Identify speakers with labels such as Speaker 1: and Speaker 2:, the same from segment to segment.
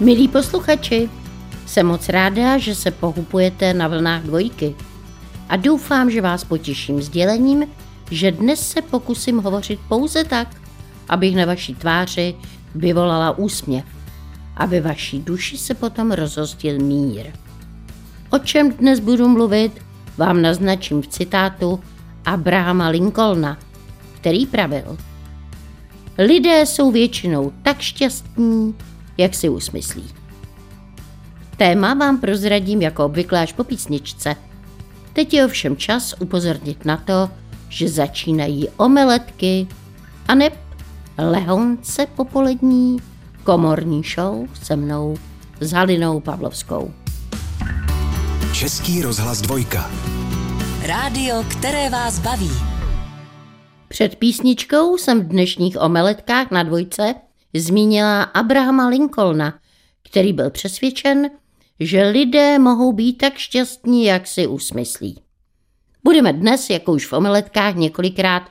Speaker 1: Milí posluchači, jsem moc ráda, že se pohupujete na vlnách dvojky a doufám, že vás potěším sdělením, že dnes se pokusím hovořit pouze tak, abych na vaší tváři vyvolala úsměv a vaší duši se potom rozhostil mír. O čem dnes budu mluvit, vám naznačím v citátu Abrahama Lincolna, který pravil. Lidé jsou většinou tak šťastní, jak si usmyslí. Téma vám prozradím jako obvykle až po písničce. Teď je ovšem čas upozornit na to, že začínají omeletky a neb lehonce popolední komorní show se mnou s Halinou Pavlovskou.
Speaker 2: Český rozhlas dvojka.
Speaker 3: Rádio, které vás baví.
Speaker 1: Před písničkou jsem v dnešních omeletkách na dvojce zmínila Abrahama Lincolna, který byl přesvědčen, že lidé mohou být tak šťastní, jak si usmyslí. Budeme dnes, jako už v omeletkách, několikrát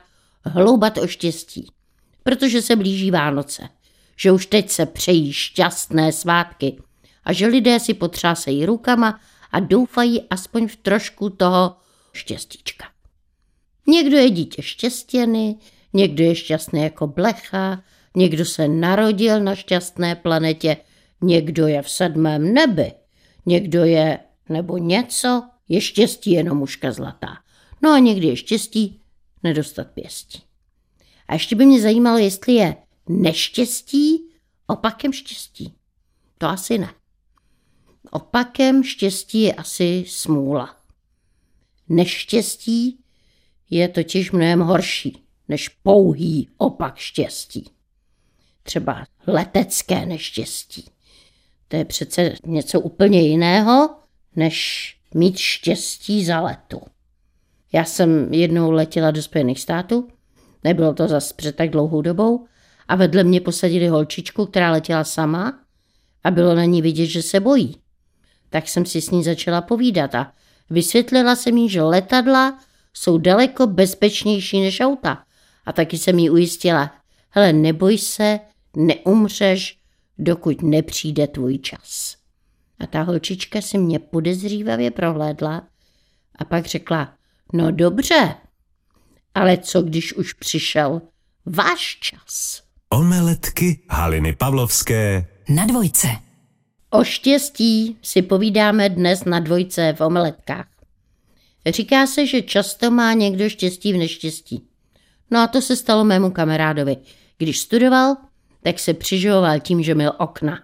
Speaker 1: hloubat o štěstí, protože se blíží Vánoce, že už teď se přejí šťastné svátky a že lidé si potřásejí rukama a doufají aspoň v trošku toho štěstíčka. Někdo je dítě štěstěny, někdo je šťastný jako blecha, někdo se narodil na šťastné planetě, někdo je v sedmém nebi, někdo je nebo něco, je štěstí jenom muška zlatá. No a někdy je štěstí nedostat pěstí. A ještě by mě zajímalo, jestli je neštěstí opakem štěstí. To asi ne. Opakem štěstí je asi smůla. Neštěstí je totiž mnohem horší než pouhý opak štěstí. Třeba letecké neštěstí. To je přece něco úplně jiného, než mít štěstí za letu. Já jsem jednou letěla do Spojených států, nebylo to zas před tak dlouhou dobou, a vedle mě posadili holčičku, která letěla sama a bylo na ní vidět, že se bojí. Tak jsem si s ní začala povídat a vysvětlila jsem jí, že letadla jsou daleko bezpečnější než auta. A taky jsem jí ujistila, hele, neboj se, neumřeš, dokud nepřijde tvůj čas. A ta holčička si mě podezřívavě prohlédla a pak řekla, no dobře, ale co když už přišel váš čas?
Speaker 2: Omeletky Haliny Pavlovské
Speaker 3: Na dvojce.
Speaker 1: O štěstí si povídáme dnes na dvojce v omeletkách. Říká se, že často má někdo štěstí v neštěstí. No a to se stalo mému kamarádovi. Když studoval, tak se přiživoval tím, že mil okna.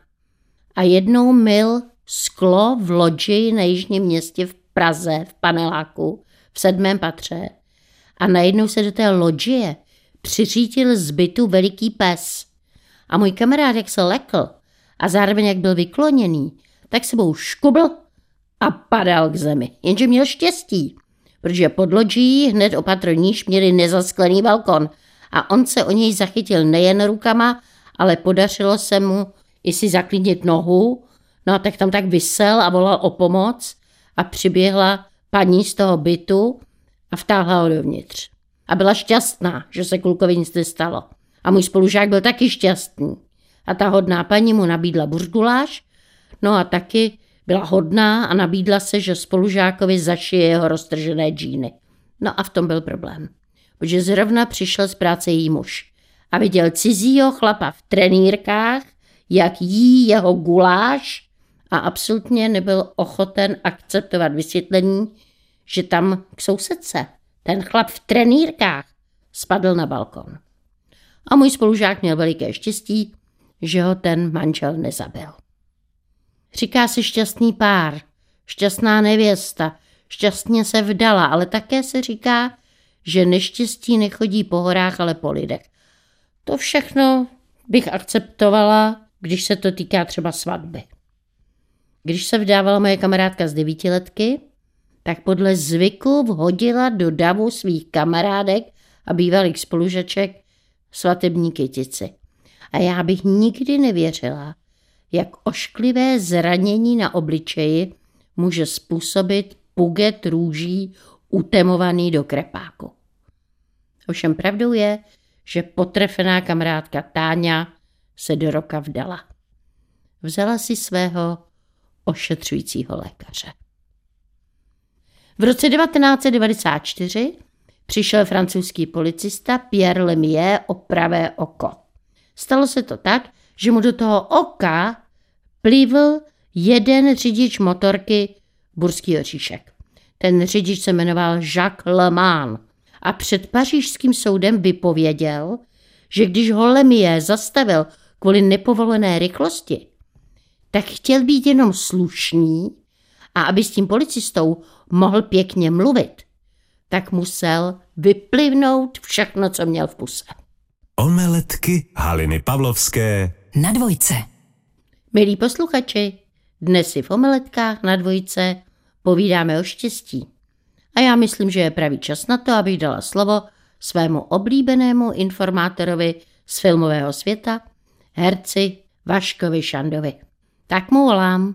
Speaker 1: A jednou mil sklo v loďi na jižním městě v Praze, v paneláku, v sedmém patře. A najednou se do té loďie přiřítil z bytu veliký pes. A můj kamarád, jak se lekl a zároveň jak byl vykloněný, tak sebou škubl a padal k zemi. Jenže měl štěstí, protože pod loďí hned opatro měli nezasklený balkon a on se o něj zachytil nejen rukama, ale podařilo se mu i si zaklínit nohu, no a tak tam tak vysel a volal o pomoc a přiběhla paní z toho bytu a vtáhla ho dovnitř. A byla šťastná, že se klukovi nic nestalo. A můj spolužák byl taky šťastný. A ta hodná paní mu nabídla buržguláš, no a taky byla hodná a nabídla se, že spolužákovi zašije jeho roztržené džíny. No a v tom byl problém. Protože zrovna přišel z práce její muž a viděl cizího chlapa v trenýrkách, jak jí jeho guláš a absolutně nebyl ochoten akceptovat vysvětlení, že tam k sousedce ten chlap v trenýrkách spadl na balkon. A můj spolužák měl veliké štěstí, že ho ten manžel nezabil. Říká si šťastný pár, šťastná nevěsta, šťastně se vdala, ale také se říká, že neštěstí nechodí po horách, ale po lidech. To všechno bych akceptovala, když se to týká třeba svatby. Když se vdávala moje kamarádka z devítiletky, tak podle zvyku vhodila do davu svých kamarádek a bývalých spolužaček svatební kytici. A já bych nikdy nevěřila, jak ošklivé zranění na obličeji může způsobit puget růží utemovaný do krepáku. Ovšem pravdou je, že potrefená kamarádka Táňa se do roka vdala. vzala si svého ošetřujícího lékaře. V roce 1994 přišel francouzský policista Pierre Lemieux o pravé oko. Stalo se to tak, že mu do toho oka plivl jeden řidič motorky Burský oříšek. Ten řidič se jmenoval Jacques Leman a před pařížským soudem vypověděl, že když ho Lemie zastavil kvůli nepovolené rychlosti, tak chtěl být jenom slušný a aby s tím policistou mohl pěkně mluvit, tak musel vyplivnout všechno, co měl v puse.
Speaker 2: Omeletky Haliny Pavlovské
Speaker 3: Na dvojce.
Speaker 1: Milí posluchači, dnes si v omeletkách na dvojce povídáme o štěstí. A já myslím, že je pravý čas na to, abych dala slovo svému oblíbenému informátorovi z filmového světa, herci Vaškovi Šandovi. Tak mu volám.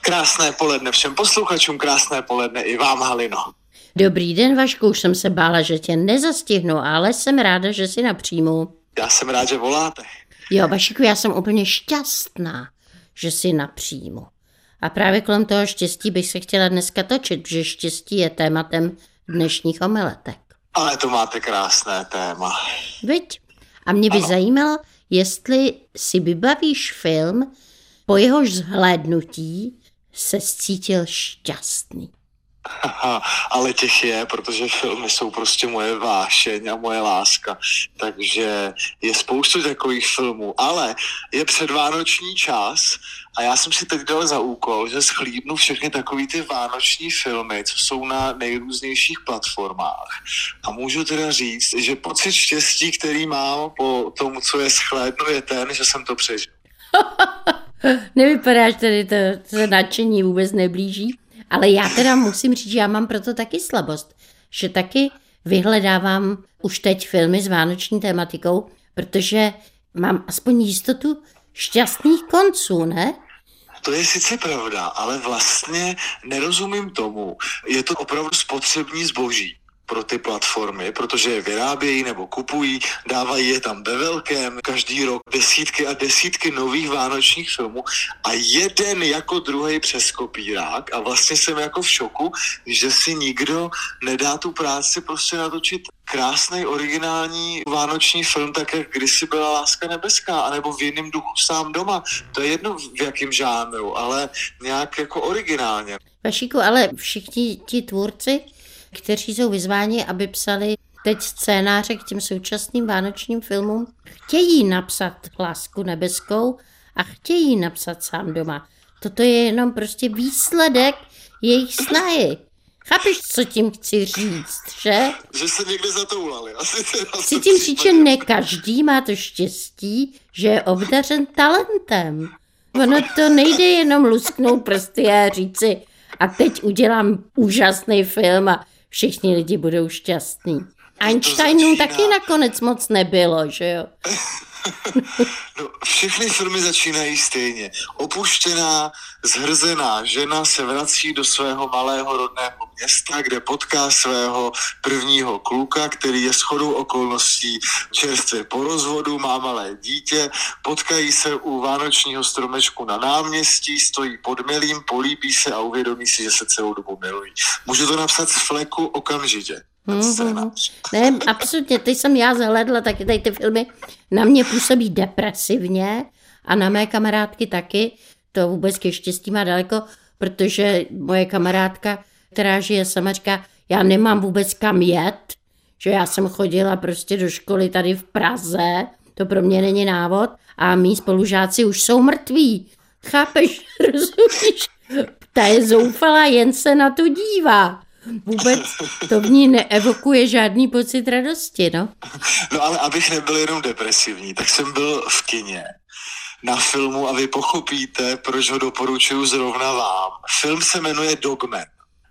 Speaker 4: Krásné poledne všem posluchačům, krásné poledne i vám, Halino.
Speaker 1: Dobrý den, Vašku, už jsem se bála, že tě nezastihnu, ale jsem ráda, že si napříjmu.
Speaker 4: Já jsem rád, že voláte.
Speaker 1: Jo, Vašiku, já jsem úplně šťastná, že si napříjmu. A právě kolem toho štěstí bych se chtěla dneska točit, že štěstí je tématem dnešních omeletek.
Speaker 4: Ale to máte krásné téma.
Speaker 1: Viď? A mě by
Speaker 4: Ano.
Speaker 1: zajímalo, jestli si vybavíš film, po jehož zhlédnutí se cítil šťastný.
Speaker 4: Ale těch je, protože filmy jsou prostě moje vášeň a moje láska. Takže je spoustu takových filmů. Ale je předvánoční čas a já jsem si teď dal za úkol, že schlídnu všechny takový ty vánoční filmy, co jsou na nejrůznějších platformách. A můžu teda říct, že pocit štěstí, který mám po tomu, co je schlédnu, je ten, že jsem to přežil.
Speaker 1: Nevypadáš tady, to, to nadšení vůbec neblíží, ale já teda musím říct, že já mám proto taky slabost, že taky vyhledávám už teď filmy s vánoční tématikou, protože mám aspoň jistotu šťastných konců, ne?
Speaker 4: To je sice pravda, ale vlastně nerozumím tomu. Je to opravdu spotřební zboží pro ty platformy, protože je vyrábějí nebo kupují, dávají je tam ve velkém, každý rok desítky a desítky nových vánočních filmů a jeden jako druhý přes kopírák a vlastně jsem jako v šoku, že si nikdo nedá tu práci prostě natočit krásný originální vánoční film, tak jak kdysi byla Láska nebeská, anebo v jiném duchu sám doma. To je jedno v jakém žánru, ale nějak jako originálně.
Speaker 1: Vašíku, ale všichni ti tvůrci, kteří jsou vyzváni, aby psali teď scénáře k těm současným vánočním filmům, chtějí napsat Lásku nebeskou a chtějí napsat sám doma. Toto je jenom prostě výsledek jejich snahy. Chápeš, co tím chci říct, že?
Speaker 4: Že se někde zatoulali. Asi
Speaker 1: Chci tím říct, že ne každý má to štěstí, že je obdařen talentem. Ono to nejde jenom lusknout prsty a říci a teď udělám úžasný film a všichni lidi budou šťastní. Einsteinům
Speaker 4: začíná-
Speaker 1: taky nakonec moc nebylo, že jo?
Speaker 4: No, všechny filmy začínají stejně. Opuštěná, zhrzená žena se vrací do svého malého rodného města, kde potká svého prvního kluka, který je shodou okolností čerstvě po rozvodu, má malé dítě, potkají se u vánočního stromečku na náměstí, stojí pod milým, políbí se a uvědomí si, že se celou dobu milují. Můžu to napsat z fleku okamžitě. Scénář.
Speaker 1: Ne, absolutně, teď jsem já zahledla, taky tady ty filmy na mě působí depresivně a na mé kamarádky taky. To vůbec ke štěstí má daleko, protože moje kamarádka, která žije sama, říká, já nemám vůbec kam jet, že já jsem chodila prostě do školy tady v Praze, to pro mě není návod, a mý spolužáci už jsou mrtví. Chápeš, rozumíš? Ta je zoufalá, jen se na to dívá. Vůbec to v ní neevokuje žádný pocit radosti, no.
Speaker 4: No ale abych nebyl jenom depresivní, tak jsem byl v kině na filmu a vy pochopíte, proč ho doporučuju zrovna vám. Film se jmenuje Dogman.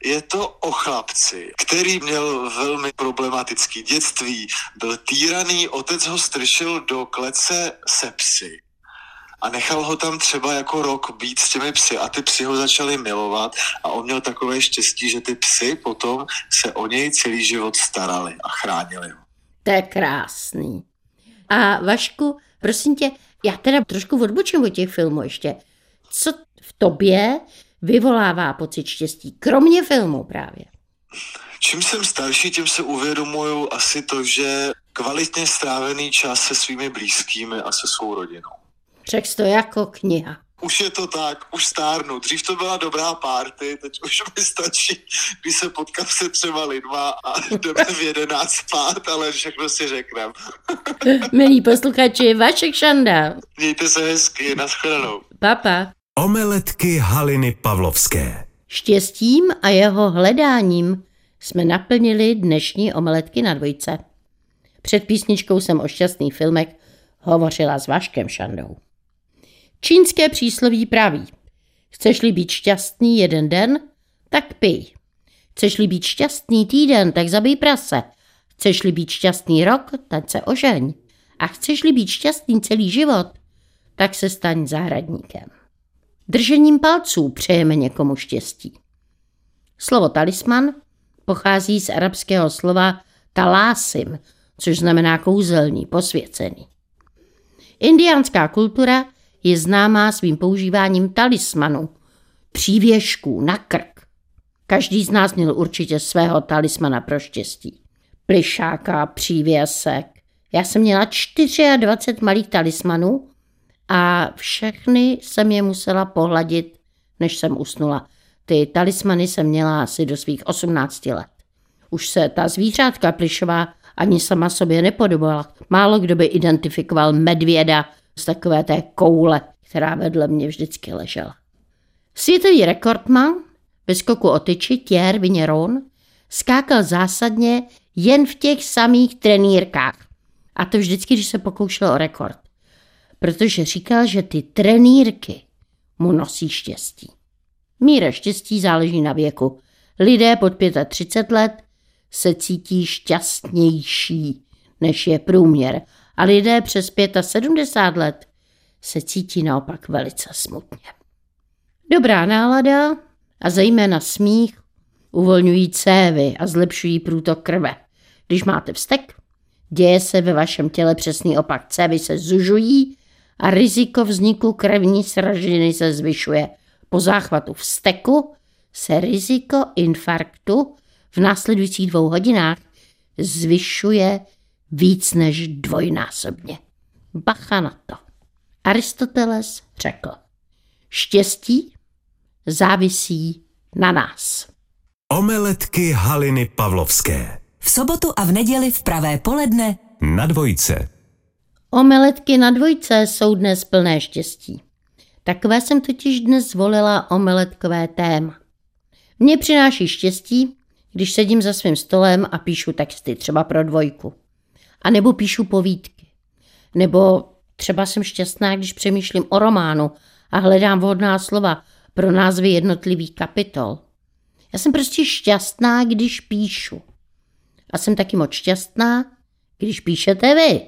Speaker 4: Je to o chlapci, který měl velmi problematický dětství, byl týraný, otec ho stršil do klece se psy a nechal ho tam třeba jako rok být s těmi psy a ty psy ho začaly milovat a on měl takové štěstí, že ty psy potom se o něj celý život starali a chránili ho.
Speaker 1: To je krásný. A Vašku, Prosím tě, já teda trošku odbočím od těch filmů ještě. Co v tobě vyvolává pocit štěstí, kromě filmu právě?
Speaker 4: Čím jsem starší, tím se uvědomuju asi to, že kvalitně strávený čas se svými blízkými a se svou rodinou.
Speaker 1: Řekl to jako kniha.
Speaker 4: Už je to tak, už stárnu. Dřív to byla dobrá párty, teď už mi stačí, když se potkám se třeba lidma a jdeme v jedenáct spát, ale všechno si řekneme.
Speaker 1: Milí posluchači, Vašek Šanda.
Speaker 4: Mějte se hezky, nashledanou.
Speaker 1: Papa.
Speaker 2: Omeletky Haliny Pavlovské.
Speaker 1: Štěstím a jeho hledáním jsme naplnili dnešní omeletky na dvojce. Před písničkou jsem o šťastných filmech hovořila s Vaškem Šandou. Čínské přísloví praví, chceš-li být šťastný jeden den, tak pij. Chceš-li být šťastný týden, tak zabij prase. Chceš-li být šťastný rok, tak se ožeň. A chceš-li být šťastný celý život, tak se staň zahradníkem. Držením palců přejeme někomu štěstí. Slovo talisman pochází z arabského slova talásim, což znamená kouzelný, posvěcený. Indiánská kultura je známá svým používáním talismanu, přívěšků na krk. Každý z nás měl určitě svého talismana pro štěstí. Plišáka, přívěsek. Já jsem měla 24 malých talismanů a všechny jsem je musela pohladit, než jsem usnula. Ty talismany jsem měla asi do svých 18 let. Už se ta zvířátka plišová ani sama sobě nepodobovala. Málo kdo by identifikoval medvěda z takové té koule, která vedle mě vždycky ležela. Světový rekordman ve skoku o tyči Thierry Vigneron skákal zásadně jen v těch samých trenýrkách. A to vždycky, když se pokoušel o rekord. Protože říkal, že ty trenýrky mu nosí štěstí. Míra štěstí záleží na věku. Lidé pod 35 let se cítí šťastnější, než je průměr, a lidé přes 75 let se cítí naopak velice smutně. Dobrá nálada a zejména smích uvolňují cévy a zlepšují průtok krve. Když máte vztek, děje se ve vašem těle přesný opak. Cévy se zužují a riziko vzniku krevní sražiny se zvyšuje. Po záchvatu vzteku se riziko infarktu v následujících dvou hodinách zvyšuje víc než dvojnásobně. Bacha na to. Aristoteles řekl, štěstí závisí na nás.
Speaker 2: Omeletky Haliny Pavlovské.
Speaker 3: V sobotu a v neděli v pravé poledne
Speaker 2: Na dvojce.
Speaker 1: Omeletky na dvojce jsou dnes plné štěstí. Takové jsem totiž dnes zvolila omeletkové téma. Mně přináší štěstí, když sedím za svým stolem a píšu texty, třeba pro dvojku. A nebo píšu povídky. Nebo třeba jsem šťastná, když přemýšlím o románu a hledám vhodná slova pro názvy jednotlivých kapitol. Já jsem prostě šťastná, když píšu. A jsem taky moc šťastná, když píšete vy.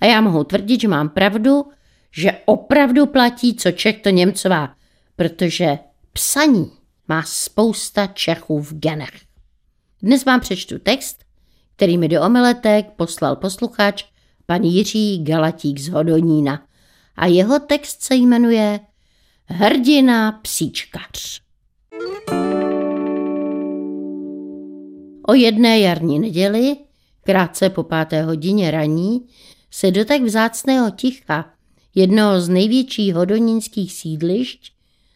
Speaker 1: A já mohu tvrdit, že mám pravdu, že opravdu platí, co Čech to Němcová, protože psaní má spousta Čechů v genech. Dnes vám přečtu text, který mi do omeletek poslal posluchač pan Jiří Galatík z Hodonína a jeho text se jmenuje Hrdina psíčkař. O jedné jarní neděli, krátce po páté hodině raní, se do tak vzácného ticha jednoho z největších hodonínských sídlišť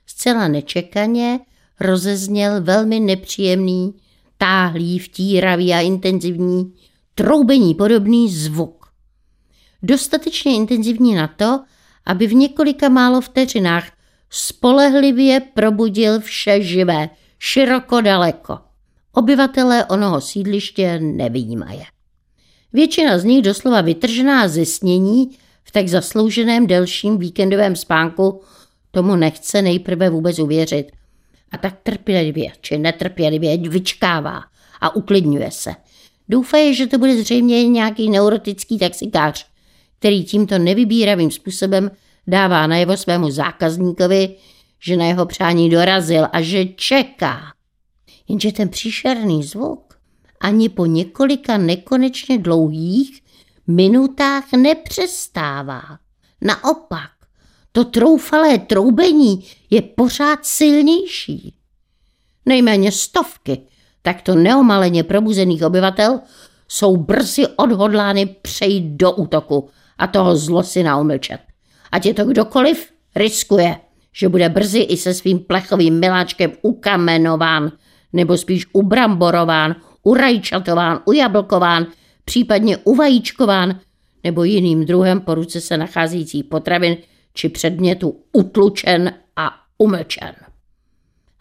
Speaker 1: zcela nečekaně rozezněl velmi nepříjemný táhlý, vtíravý a intenzivní, troubení podobný zvuk. Dostatečně intenzivní na to, aby v několika málo vteřinách spolehlivě probudil vše živé, široko daleko. Obyvatelé onoho sídliště nevýjímaje. Většina z nich doslova vytržená ze snění v tak zaslouženém delším víkendovém spánku tomu nechce nejprve vůbec uvěřit a tak trpělivě či netrpělivě vyčkává a uklidňuje se. Doufaje, že to bude zřejmě nějaký neurotický taxikář, který tímto nevybíravým způsobem dává najevo svému zákazníkovi, že na jeho přání dorazil a že čeká. Jenže ten příšerný zvuk ani po několika nekonečně dlouhých minutách nepřestává. Naopak, to troufalé troubení je pořád silnější. Nejméně stovky takto neomaleně probuzených obyvatel jsou brzy odhodlány přejít do útoku a toho zlo si naumlčet. Ať je to kdokoliv, riskuje, že bude brzy i se svým plechovým miláčkem ukamenován, nebo spíš ubramborován, urajčatován, ujablkován, případně uvajíčkován, nebo jiným druhem po ruce se nacházející potravin či předmětu utlučen a umlčen.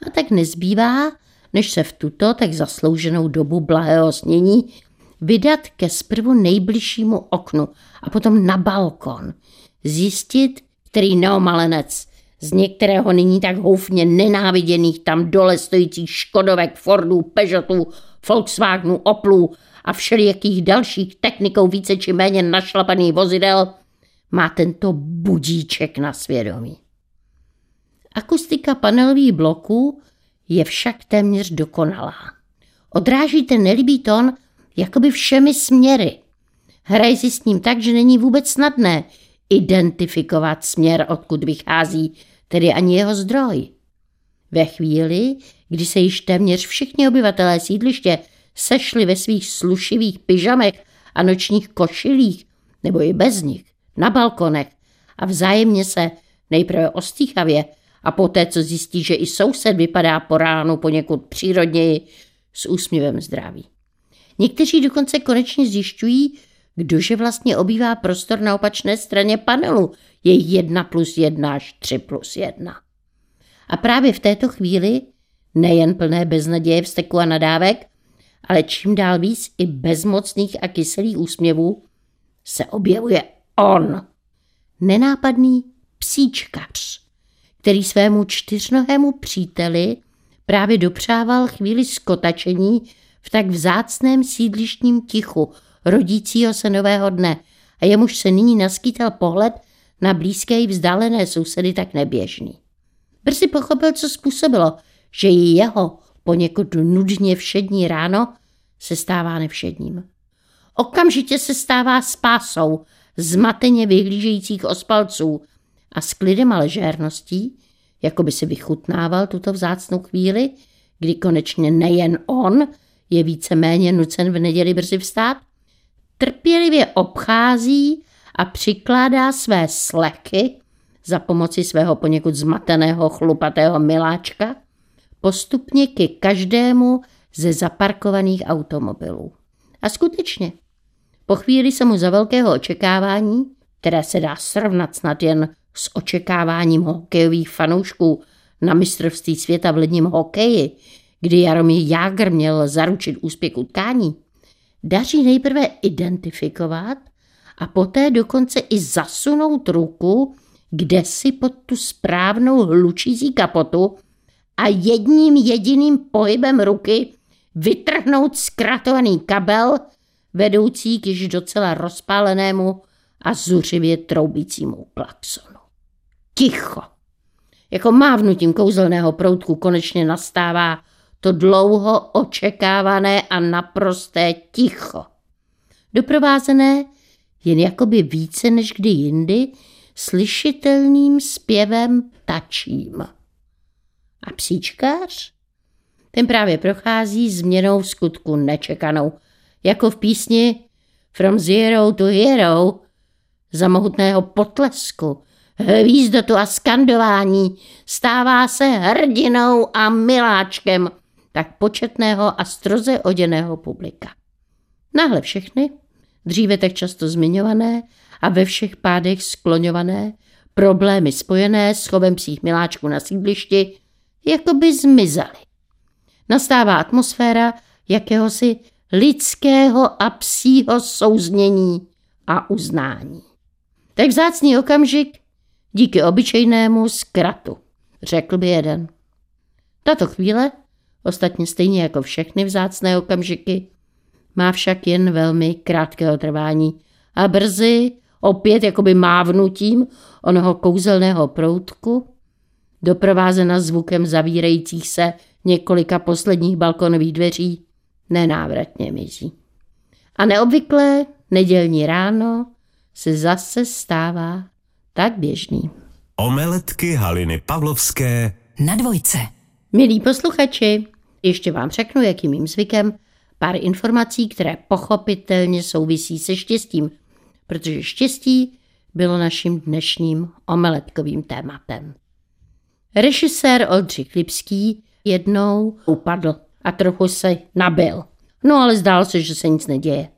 Speaker 1: A tak nezbývá, než se v tuto tak zaslouženou dobu blahého snění vydat ke zprvu nejbližšímu oknu a potom na balkon. Zjistit, který neomalenec z některého nyní tak houfně nenáviděných tam dole stojících Škodovek, Fordů, Peugeotů, Volkswagenů, Oplů a všelijakých dalších technikou více či méně našlapaných vozidel má tento budíček na svědomí. Akustika panelových bloků je však téměř dokonalá. Odráží ten nelibý tón jakoby všemi směry. Hraje si s ním tak, že není vůbec snadné identifikovat směr, odkud vychází, tedy ani jeho zdroj. Ve chvíli, kdy se již téměř všichni obyvatelé sídliště sešli ve svých slušivých pyžamech a nočních košilích, nebo i bez nich, na balkonech a vzájemně se nejprve ostýchavě a poté, co zjistí, že i soused vypadá po ránu poněkud přírodněji, s úsměvem zdraví. Někteří dokonce konečně zjišťují, kdože vlastně obývá prostor na opačné straně panelu. Je jedna plus jedna až tři plus jedna. A právě v této chvíli, nejen plné beznaděje, vzteku a nadávek, ale čím dál víc i bezmocných a kyselých úsměvů, se objevuje on, nenápadný psíčkař, který svému čtyřnohému příteli právě dopřával chvíli skotačení v tak vzácném sídlištním tichu rodícího se nového dne a jemuž se nyní naskýtal pohled na blízké i vzdálené sousedy tak neběžný. Brzy pochopil, co způsobilo, že i jeho poněkud nudně všední ráno se stává nevšedním. Okamžitě se stává spásou zmateně vyhlížejících ospalců a s klidem a ležérností, jako by si vychutnával tuto vzácnou chvíli, kdy konečně nejen on je víceméně nucen v neděli brzy vstát, trpělivě obchází a přikládá své sleky za pomoci svého poněkud zmateného chlupatého miláčka postupně ke každému ze zaparkovaných automobilů. A skutečně, po chvíli se mu za velkého očekávání, které se dá srovnat snad jen s očekáváním hokejových fanoušků na mistrovství světa v ledním hokeji, kdy Jaromír Jágr měl zaručit úspěch utkání, daří nejprve identifikovat a poté dokonce i zasunout ruku kde si pod tu správnou hlučící kapotu a jedním jediným pohybem ruky vytrhnout zkratovaný kabel vedoucí k již docela rozpálenému a zuřivě troubícímu klaxonu. Ticho. Jako mávnutím kouzelného proutku konečně nastává to dlouho očekávané a naprosté ticho. Doprovázené jen jakoby více než kdy jindy slyšitelným zpěvem ptačím. A psíčkář? Ten právě prochází změnou v skutku nečekanou, jako v písni From Zero to Hero, za mohutného potlesku, hvízdotu a skandování stává se hrdinou a miláčkem tak početného a stroze oděného publika. Náhle všechny, dříve tak často zmiňované a ve všech pádech skloňované, problémy spojené s chovem psích miláčků na sídlišti, jako by zmizely. Nastává atmosféra jakéhosi lidského a psího souznění a uznání. Tak vzácný okamžik díky obyčejnému zkratu, řekl by jeden. Tato chvíle, ostatně stejně jako všechny vzácné okamžiky, má však jen velmi krátkého trvání a brzy, opět jakoby mávnutím onoho kouzelného proutku, doprovázena zvukem zavírajících se několika posledních balkonových dveří, nenávratně mizí. A neobvyklé nedělní ráno se zase stává tak běžný.
Speaker 2: Omeletky Haliny Pavlovské
Speaker 3: Na dvojce.
Speaker 1: Milí posluchači, ještě vám řeknu, jak je mým zvykem, pár informací, které pochopitelně souvisí se štěstím, protože štěstí bylo naším dnešním omeletkovým tématem. Režisér Oldřich Lipský jednou upadl a trochu se nabil. No ale zdálo se, že se nic neděje.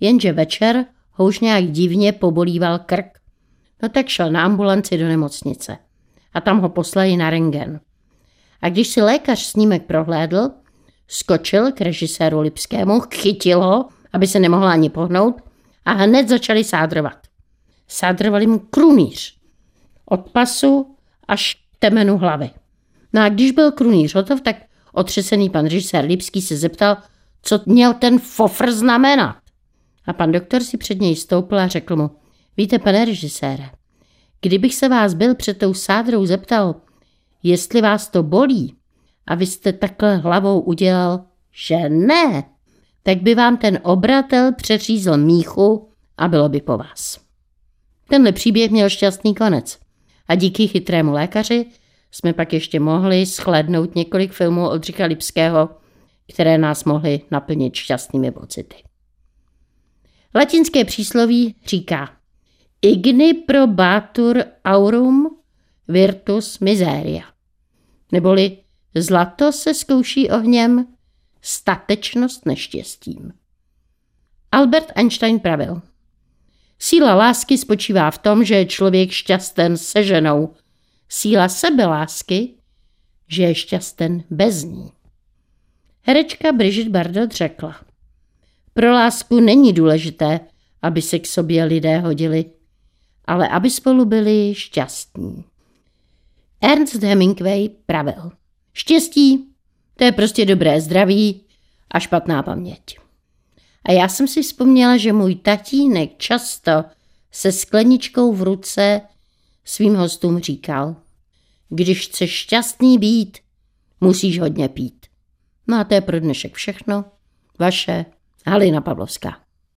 Speaker 1: Jenže večer ho už nějak divně pobolíval krk. No tak šel na ambulanci do nemocnice. A tam ho poslali na rengen. A když si lékař snímek prohlédl, skočil k režiséru Lipskému, chytil ho, aby se nemohla ani pohnout a hned začali sádrovat. Sádrovali mu krunýř. Od pasu až k temenu hlavy. No a když byl krunýř hotov, tak otřesený pan režisér Lipský se zeptal, co měl ten fofr znamenat. A pan doktor si před něj stoupil a řekl mu, víte, pane režisére, kdybych se vás byl před tou sádrou zeptal, jestli vás to bolí, a vy jste takhle hlavou udělal, že ne, tak by vám ten obratel přeřízl míchu a bylo by po vás. Tenhle příběh měl šťastný konec. A díky chytrému lékaři jsme pak ještě mohli shlednout několik filmů Oldřicha Lipského, které nás mohly naplnit šťastnými pocity. Latinské přísloví říká Igni probatur aurum virtus miseria. Neboli zlato se zkouší ohněm, statečnost neštěstím. Albert Einstein pravil. Síla lásky spočívá v tom, že je člověk šťasten se ženou. Síla sebelásky, že je šťasten bez ní. Herečka Brigitte Bardot řekla. Pro lásku není důležité, aby se k sobě lidé hodili, ale aby spolu byli šťastní. Ernst Hemingway pravil. Štěstí, to je prostě dobré zdraví a špatná paměť. A já jsem si vzpomněla, že můj tatínek často se skleničkou v ruce svým hostům říkal, když chceš šťastný být, musíš hodně pít. No to je pro dnešek všechno. Vaše Halina Pavlovská.